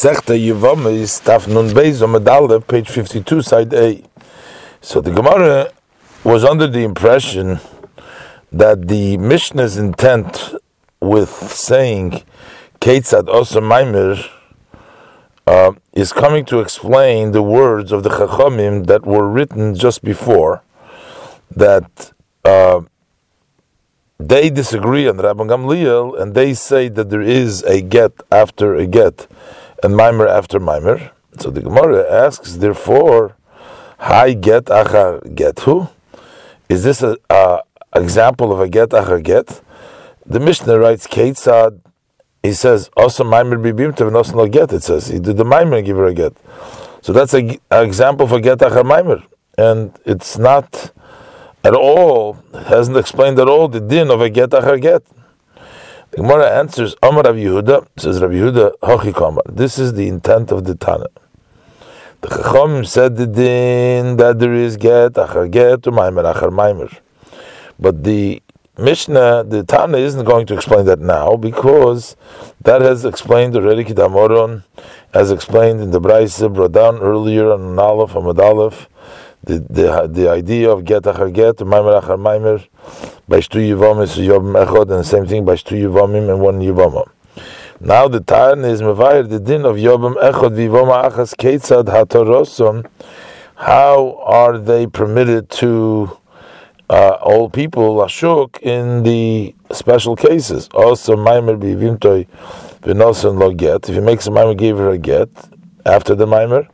Masechta Yevama is Taf Nun Beis Medalev, page 52, side A. So the Gemara was under the impression that the Mishnah's intent with saying Ketzad Osa Maimer uh, is coming to explain the words of the Chachamim that were written just before, that uh, they disagree on Rabban Gamliel, and they say that there is a get after a get, and mimer after mimer. So the Gemara asks, therefore, Hi get achar get who? Is this a, a example of a get achar get? The Mishnah writes, Ketzad, he says, also mimer bibimtev and also no get. It says, he did the mimer and give her a get. So that's an example for get achar mimer. And it's not at all, hasn't explained at all the din of a get achar get. The Gemara answers, Amar Rabbi Yehuda, says Yehuda, Hochi Kamar. This is the intent of the Tana. The Chacham said the din that there is get achar get to maimer achar maimer. But the Mishnah, the Tana isn't going to explain that now because that has explained already Kidamoron, as explained in the Braise brought down earlier on Aleph, Amad Aleph, the, the, the idea of get achar get, maimer achar maimer, by shtu yivamim is yom echod, and the same thing by shtu yivamim and one yivama. Now the Tana is mevayir the din of yom echod vivama achas ketzad hatorosom. How are they permitted to uh, all people lashuk in the special cases? Also, maimer bivimtoy v'noson lo get. If he makes a maimer, give her a get after the maimer.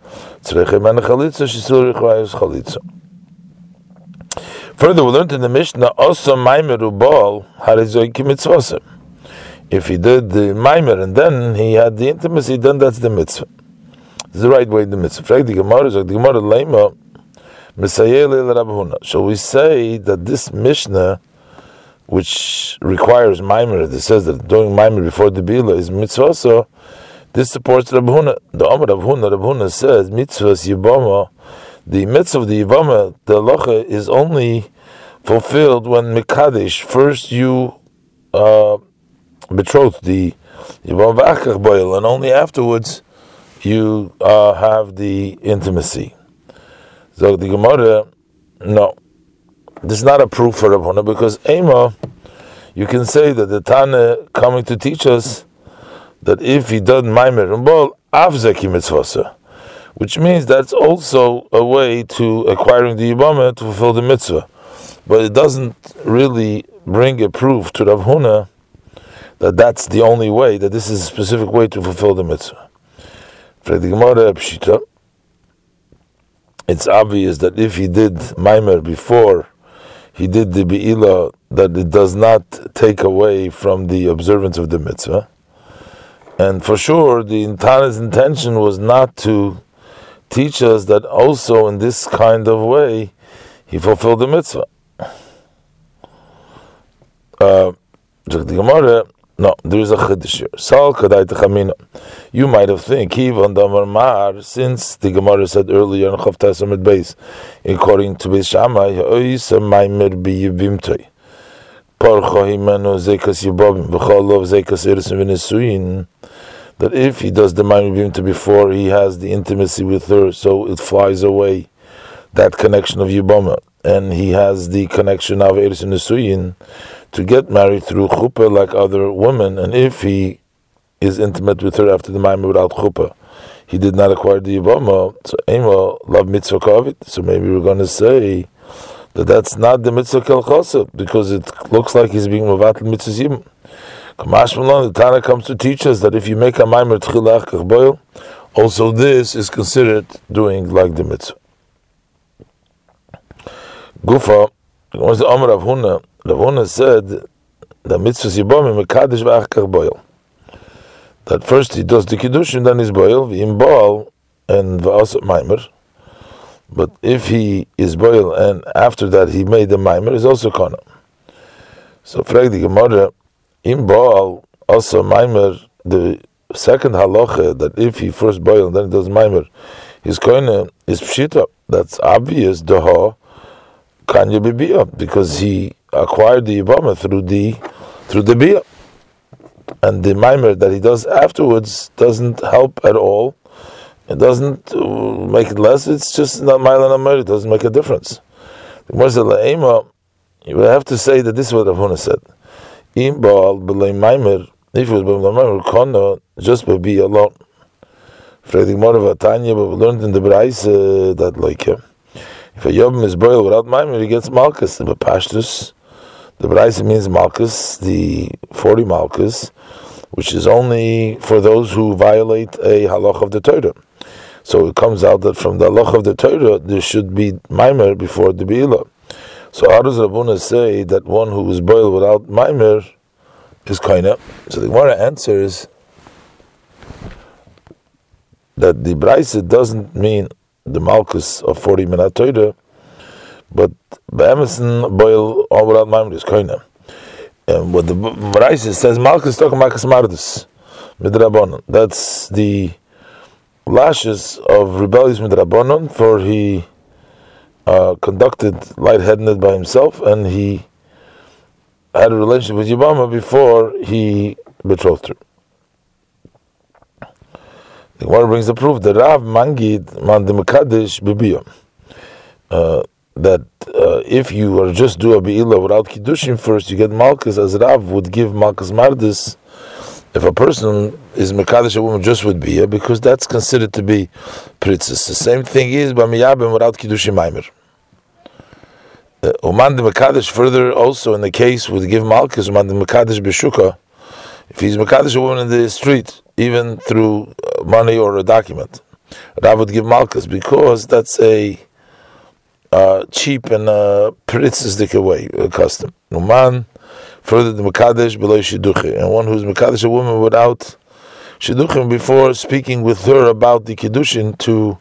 Further, we learned in the Mishnah also maimer ubal harizoiki mitzvah. If he did the maimer and then he had the intimacy, then that's the mitzvah. It's the right way the mitzvah. The Gemara is the Gemara leima Shall we say that this Mishnah, which requires maimer, that says that doing maimer before the bila is mitzvah, so this supports Rabbi Huna. The Amr Rabbi Huna, Rabbi Huna says, mitzvahs yibama, the mitzvah of the yibama, the halacha is only fulfilled when Mekadesh, first you uh, betroth the yibam v'achach boil, and only afterwards you uh, have the intimacy. So the Gemara, no, this is not a proof for Rabbi Huna because Ema, you can say that the Tana coming to teach us that if he does maimer and bol avzeki mitzvah, which means that's also a way to acquiring the yibama to fulfill the mitzvah, but it doesn't really bring a proof to Rav Huna that that's the only way, that this is a specific way to fulfill the mitzvah. It's obvious that if he did maimer before he did the be'ilah, that it does not take away from the observance of the mitzvah. And for sure, the Tana's intention was not to teach us that also in this kind of way he fulfilled the mitzvah. Uh, no, there is a chiddush here. Sal kadai. You might have think even damar mar, since the Gemara said earlier in Chav Tasamid Beis, according to Beis Shammai, oisa maimer biyivimtoi. That if he does the Maimim to before he has the intimacy with her, so it flies away that connection of Yibama, and he has the connection of Eris Nesuyin to get married through chuppah like other women, and if he is intimate with her after the Maimim without chuppah, he did not acquire the Yibama, so Ema love mitzvah kavit. So maybe we're going to say that that's not the mitzvah kel because it looks like he's being mavat mitzvah yibam. Kamash Malon, the Tana comes to teach us that if you make a maimer tchilach boil, also this is considered doing like the mitzvah. Gufa, was the Amr of Huna, Rav Huna said the mitzvah yibom mekadesh v'achkach boil. That first he does the kiddush and then he's boil v'im boil and v'asot maimer. But if he is boil and after that he made the maimer, is also kana. So frag the Gemara, in Baal, also Maimer, the second halacha that if he first boil and then he does Maimer, his koine is pshita. That's obvious. Daha kanya bibia because he acquired the ibama through the through the bia. and the mimer that he does afterwards doesn't help at all. It doesn't uh, make it less. It's just not mile and It doesn't make a difference. You would have to say that this is what Avuna said. Im baal b'lei mimer, if it was b'lei mimer, kono, just be alone. Fredig more of Tanya, but we learned in the Brais uh, that like if a yobim is boiled without mimer, he gets malchus. The pashtus, the Brais means malchus, the forty malchus, which is only for those who violate a halach of the Torah. So it comes out that from the halach of the Torah, there should be mimer before the Be'ilah. So how does Rav Huna say that one who is boiled without mimer is kaina? So the Gemara answers that the Braisa doesn't mean the Malchus of 40 minute Torah, but Be'emerson boil all without Maimon is Koina. And what the Braisa says, Malchus talking Malchus Mardus, Midrabanon. That's the lashes of rebellious Midrabanon, for he uh, conducted lightheaded by himself and he had a relationship with Yabama before he betrothed her. The Gemara brings the proof that Rav Mangid man Mekadesh bibiyam. Uh, that uh, if you were just do a be'ilah without kiddushin first, you get malchus as Rav would give malchus mardis if a person is mekadesh a woman just with bia because that's considered to be pritzes. The same thing is by miyabim without kiddushin maimer. Uh, Uman de mekadesh further also in the case would give malchus uman de mekadesh beshuka if he's mekadesh a woman in the street even through uh, money or a document. Rav would give malchus because that's a uh, cheap and uh, pritzistic way a custom. Numan, further the mekadesh below shidduchim, and one who's mekadesh a woman without shidduchim before speaking with her about the kiddushin to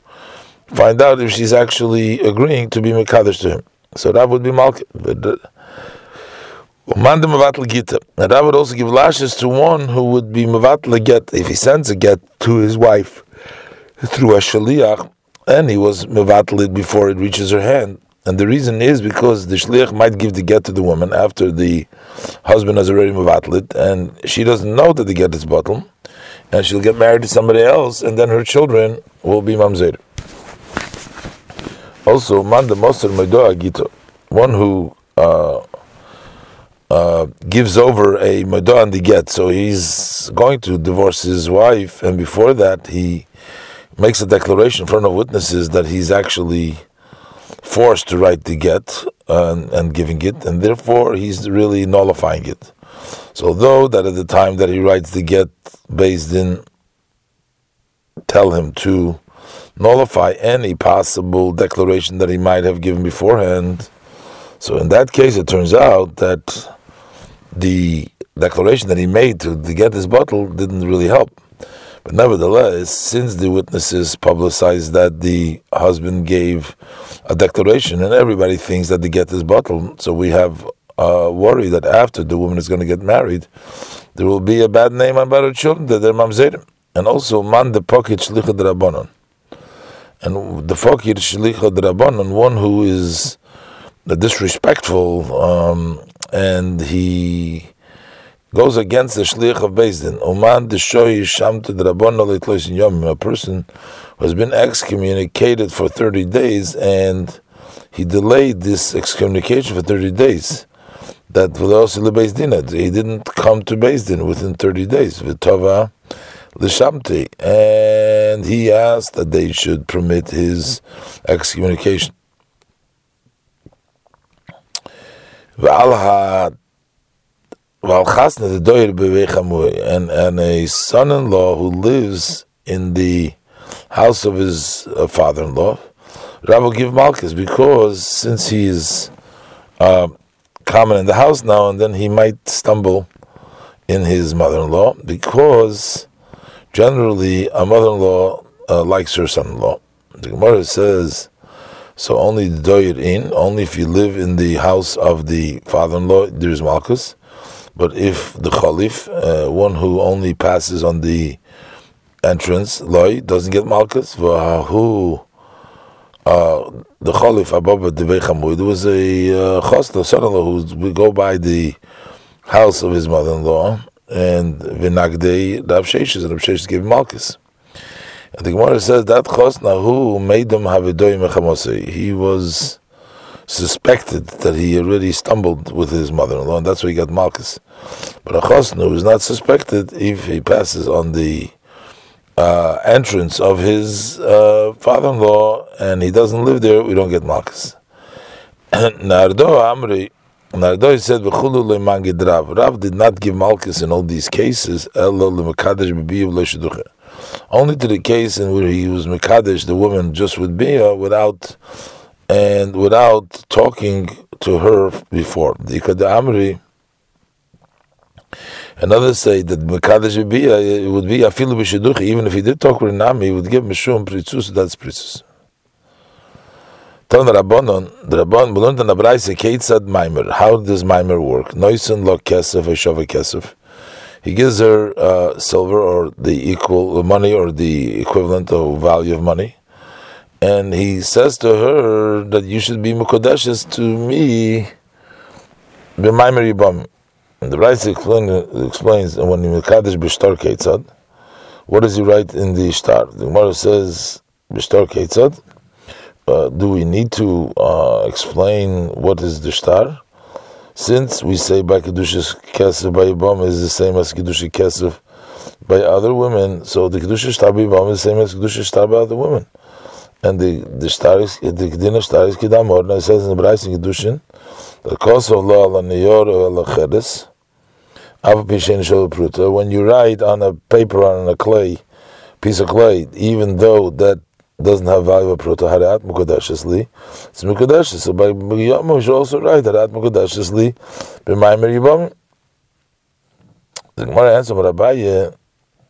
find out if she's actually agreeing to be mekadesh to him. So that would be malchus. Uh, Umanda Mavatl Gita. And that would also give lashes to one who would be Mavatl Get if he sends a get to his wife through a Shaliach and he was Mavatl before it reaches her hand. And the reason is because the Shliach might give the get to the woman after the husband has already Mavatl it and she doesn't know that the get is bottom and she'll get married to somebody else and then her children will be Mamzer. Also, Manda Moser Medoa Gita. One who uh, uh, gives over a madan the get, so he's going to divorce his wife, and before that he makes a declaration in front of witnesses that he's actually forced to write the get uh, and giving it, and therefore he's really nullifying it. So, though that at the time that he writes the get, based in tell him to nullify any possible declaration that he might have given beforehand. So, in that case, it turns out that the declaration that he made to, to get this bottle didn't really help. But nevertheless, since the witnesses publicized that the husband gave a declaration, and everybody thinks that they get this bottle, so we have a worry that after the woman is going to get married, there will be a bad name on her children that they're mamzerim. And also, man the pocket shlicha drabanon. And the pocket shlicha drabanon, one who is disrespectful um, and he goes against the shliach of Beis Din. Oman deshoy sham to the yom. A person who has been excommunicated for thirty days, and he delayed this excommunication for thirty days. That he didn't come to Beis Din within thirty days. V'tova l'shamti, and he asked that they should permit his excommunication. And and a son-in-law who lives in the house of his uh, father-in-law, Rav will give malchus because since he is uh, common in the house now and then, he might stumble in his mother-in-law because generally a mother-in-law uh, likes her son-in-law. The Gemara says so only doyer in, only if you live in the house of the father-in-law, there is malchus. But if the khalif, uh, one who only passes on the entrance, loy, doesn't get malchus, who uh, the khalif above the there was a uh, son-in-law who would go by the house of his mother-in-law, and Vinagdei Rav Sheshes, and Rav Sheshes gave Malchus. And the Gemara says that Chosna who made them have Havidoy Mechamosei. He was suspected that he already stumbled with his mother-in-law, and that's why he got Malchus. But a Chosna is not suspected if he passes on the uh, entrance of his uh, father-in-law and he doesn't live there, we don't get Malchus. Nardo Amri, Nardo said, Rav did not give Malchus in all these cases, only to the case in where he was Mekadesh, the woman just with Bia, without and without talking to her before. The Amri, another say that Mekadesh would be, it would be Afilu B'Shiduchi, even if he did talk with Nami, he would give Mishum Pritzus, that's Pritzus. Ton Rabbanon, the Rabban, we learned in the Braise, Keitzad Maimer. How does Maimer work? Noisen lo kesef, Eshova kesef. He gives her uh, silver or the equal money or the equivalent of value of money. And he says to her that you should be Mukodeshes to me, B'Maimer Yibam. And the Braise explain, explains when he Mekadesh B'Shtar Keitzad, what does he write in the Shtar? The Gemara says, B'Shtar Keitzad, uh, do we need to uh, explain what is the shtar? Since we say by kedushas kesef by Yibam is the same as kedushas kesef by other women, so the kedushas shtar by Yibam is the same as kedushas shtar by other women. And the the shtar is the kedina shtar is kedamor. And it says in the Braise in the cause of law ala niyor ala chedes, when you write on a paper on a clay piece of clay, even though that doesn't have value of pruta harat mukadeshes li. It's mukadeshes. So by yom we should also write harat mukadeshes li b'maimer yibam. The Gemara answers what Abaye,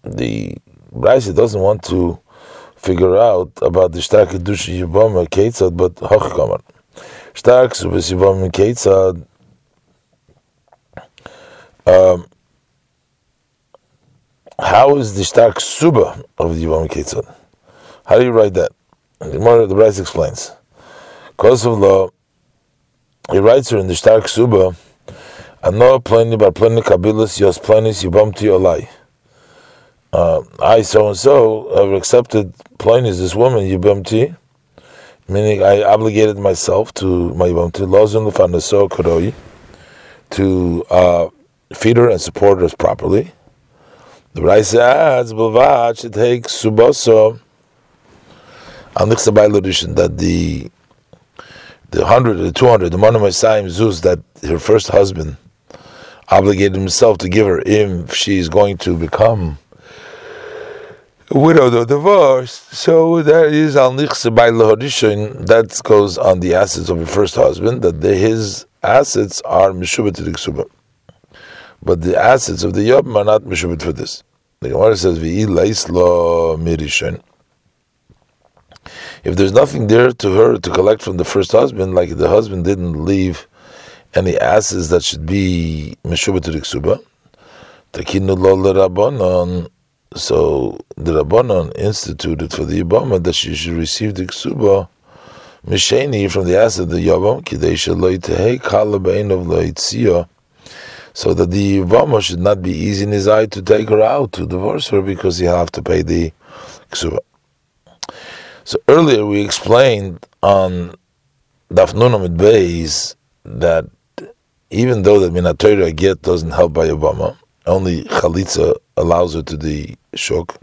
the Braise doesn't want to figure out about the stark kedusha yibam keitzad, but hochkamar. Stark subes yibam keitzad. Um, how is the stark suba of the yibam keitzad? How do you write that? The more the Braise explains. Because of law, he writes her in the Stark Suba, Ano pleni bar pleni kabilas yos plenis yibamti olai. Uh, I so and so have accepted plenis this woman yibamti, meaning I obligated myself to my yibamti lozun lefanaso koroi to uh, feed her and support her properly. The Braise adds, "Bilvad should take subaso." Al that the the hundred, the two hundred, the Monomasayim Zeus that her first husband obligated himself to give her if she is going to become widowed or divorced. So that is al nichse by lehodishin That goes on the assets of her first husband. That the, his assets are mishubat to but the assets of the yobim are not mishubat for this. The Gemara says v'i lo mirishin if there's nothing there to her to collect from the first husband, like the husband didn't leave any assets that should be meshuba to the ksuba, takinu lo rabbanon. So the rabbanon instituted for the yibama that she should receive the ksuba misheni from the asset of the yabam kidei shaloi tehei kalabein of loitzia so that the Yavama should not be easy in his eye to take her out, to divorce her, because he'll have to pay the ksuba. So earlier we explained on Daf Nunamid Beis that even though the Minatayra get doesn't help by Obama, only Chalitza allows her to the shuk.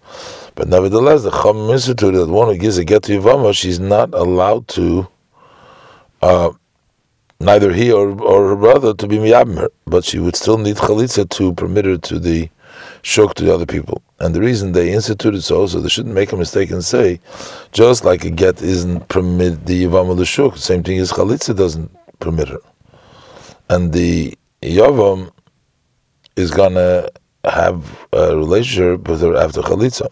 But nevertheless, the Chum Institute that one who gives a get to Yavama, she's not allowed to, uh, neither he or, or her brother, to be Miyabmer, but she would still need Chalitza to permit her to the shuk to the other people. And the reason they instituted so, so they shouldn't make a mistake and say, just like a get isn't permit the Yavam the Shuk, same thing as Chalitza doesn't permit her. And the Yavam is to have a relationship with her after Chalitza.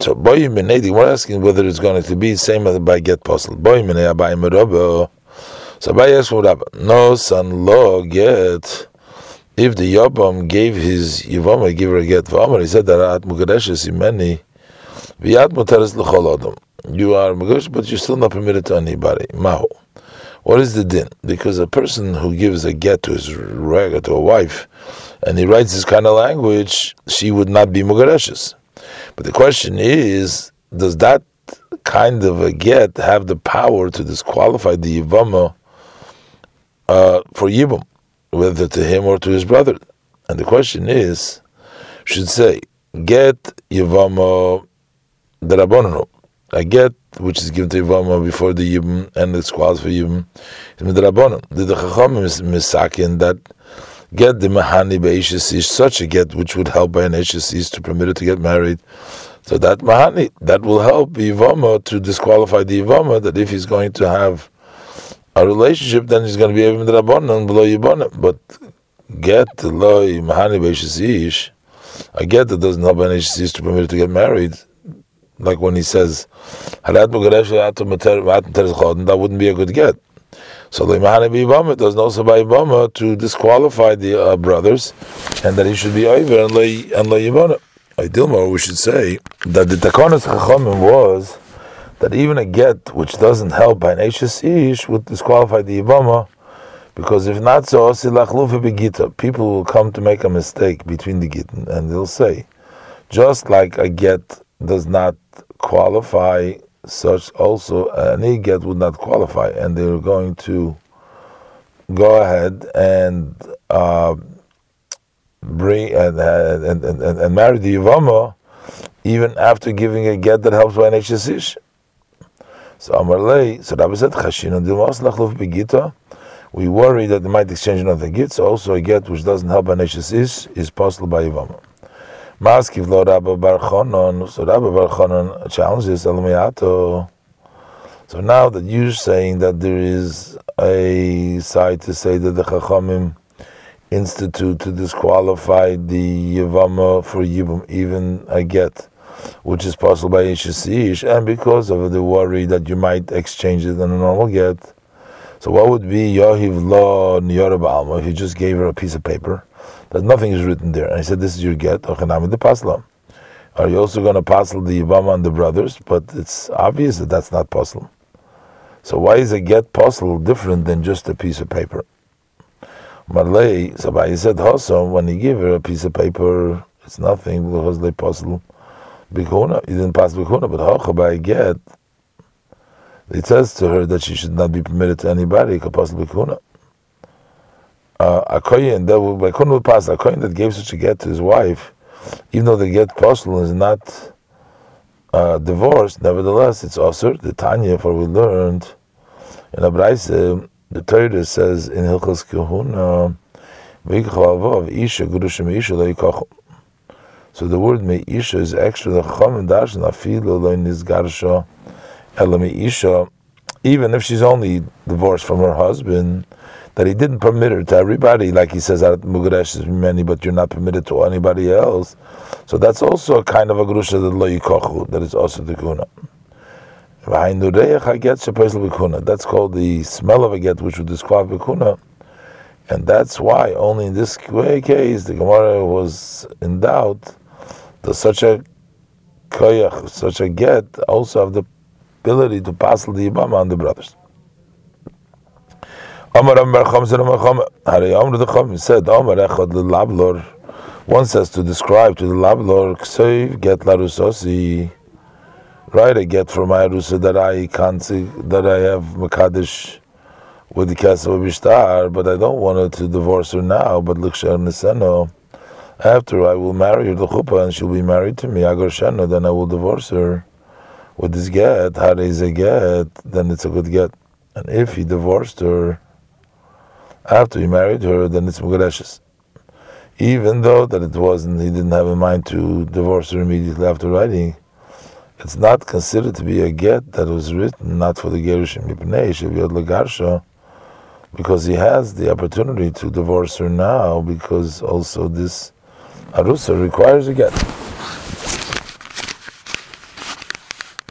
So boy we're asking whether it's going to be same as by get puzzle. Boy So by asks what No son lo get if the Yabam gave his Yavama, give her a get Vamar, he said that at Mugadeshes Imeni, Viat Mutaris L'chol. You are Mugadesh, but you're still not permitted to anybody. Mahu. What is the din? Because a person who gives a get to his rega to a wife, and he writes this kind of language, she would not be mugareshes. But the question is, does that kind of a get have the power to disqualify the yivama uh, for yibum, whether to him or to his brother? And the question is, should say get yivama derabonano, a get which is given to yivama before the yibum and it's qualified for yibum is midrabanon. Did the chacham misakin that get the mahani be'ishes is such a get which would help by an ishes to permit it to get married so that mahani that will help Ivama to disqualify the Ivama that if he's going to have a relationship, then he's going to be to rabbanon below Yibana. But get loy mahani beishish, I get that doesn't help any to permit her to get married. Like when he says, that wouldn't be a good get. So the Ibama doesn't also by Ibama to disqualify the uh, brothers, and that he should be over and lay and lay Yibana. Dilma, we should say that the Takonas Chachamim was that even a get which doesn't help by an Ish would disqualify the Ibama, because if not so, people will come to make a mistake between the git and they'll say, just like a get does not qualify, such also any get would not qualify, and they're going to go ahead and uh, bring and and, and, and, marry the Yavama even after giving a get that helps by an Ish. So Amarlei, so Rabbi said, Chashin Dilmas Lachluf Begita. We worry that they might exchange another get, so also a get which doesn't help an Ish is possible by Yavama. Maskiv lo Rabbi Bar Chonon, so Rabbi Bar Chonon challenges Elmiyato. So now that you're saying that there is a side to say that the Chachamim institute to disqualify the Yavama for Yibum, even a get, which is possible by Ish and because of the worry that you might exchange it in a normal get. So what would be Yahiv Law Niyarab Alma if you just gave her a piece of paper that nothing is written there? And he said, This is your get, the Paslam. Are you also going to passel the Yavama and the brothers? But it's obvious that that's not possible. So why is a get possible different than just a piece of paper? Marley, so said Hossam, when he gave her a piece of paper, it's nothing because they puzzle Bikuna. He didn't pass Bikuna, but Hocha by get, it says to her that she should not be permitted to anybody, could possibly Bikuna. Uh, a kohen that by Kuna pass a kohen that gave such a get to his wife, even though the get postal is not uh, divorced, nevertheless it's also the Tanya, for we learned in Abraise the Torah says in Hilchos Kehuna, Isha Gurushim Isha. So the word Meisha is extra the Chacham Darshan Afilu Lo Nizgarsha Ela Meisha, even if she's only divorced from her husband, that he didn't permit her to everybody, like he says at Mugaresh is many, but you're not permitted to anybody else. So that's also a kind of a Gurusha that Lo Yikachu, that is also the Kuna. That's called the smell of a get, which would disqualify kuna. And that's why only in this case the Gemara was in doubt. Does such a koyach, such a get, also have the ability to pass the Ibama on the brothers? Amar Amar Chom said, Amar Echad Lablor. One says to describe to the Lablor, Ksev get larusosi right? I get from my Arusa that I can't see that I have Makadish with the castle of Ishtar, but I don't want her to divorce her now. But Liksha Niseno, after I will marry her to Chuppah and she'll be married to me, Agar Shana, then I will divorce her with this get. How is a get? Then it's a good get. And if he divorced her after he married her, then it's Mugadeshes. Even though that it wasn't, he didn't have in mind to divorce her immediately after writing it's not considered to be a get that was written not for the Gerushim Lagarsha, because he has the opportunity to divorce her now, because also this Arusa requires a get.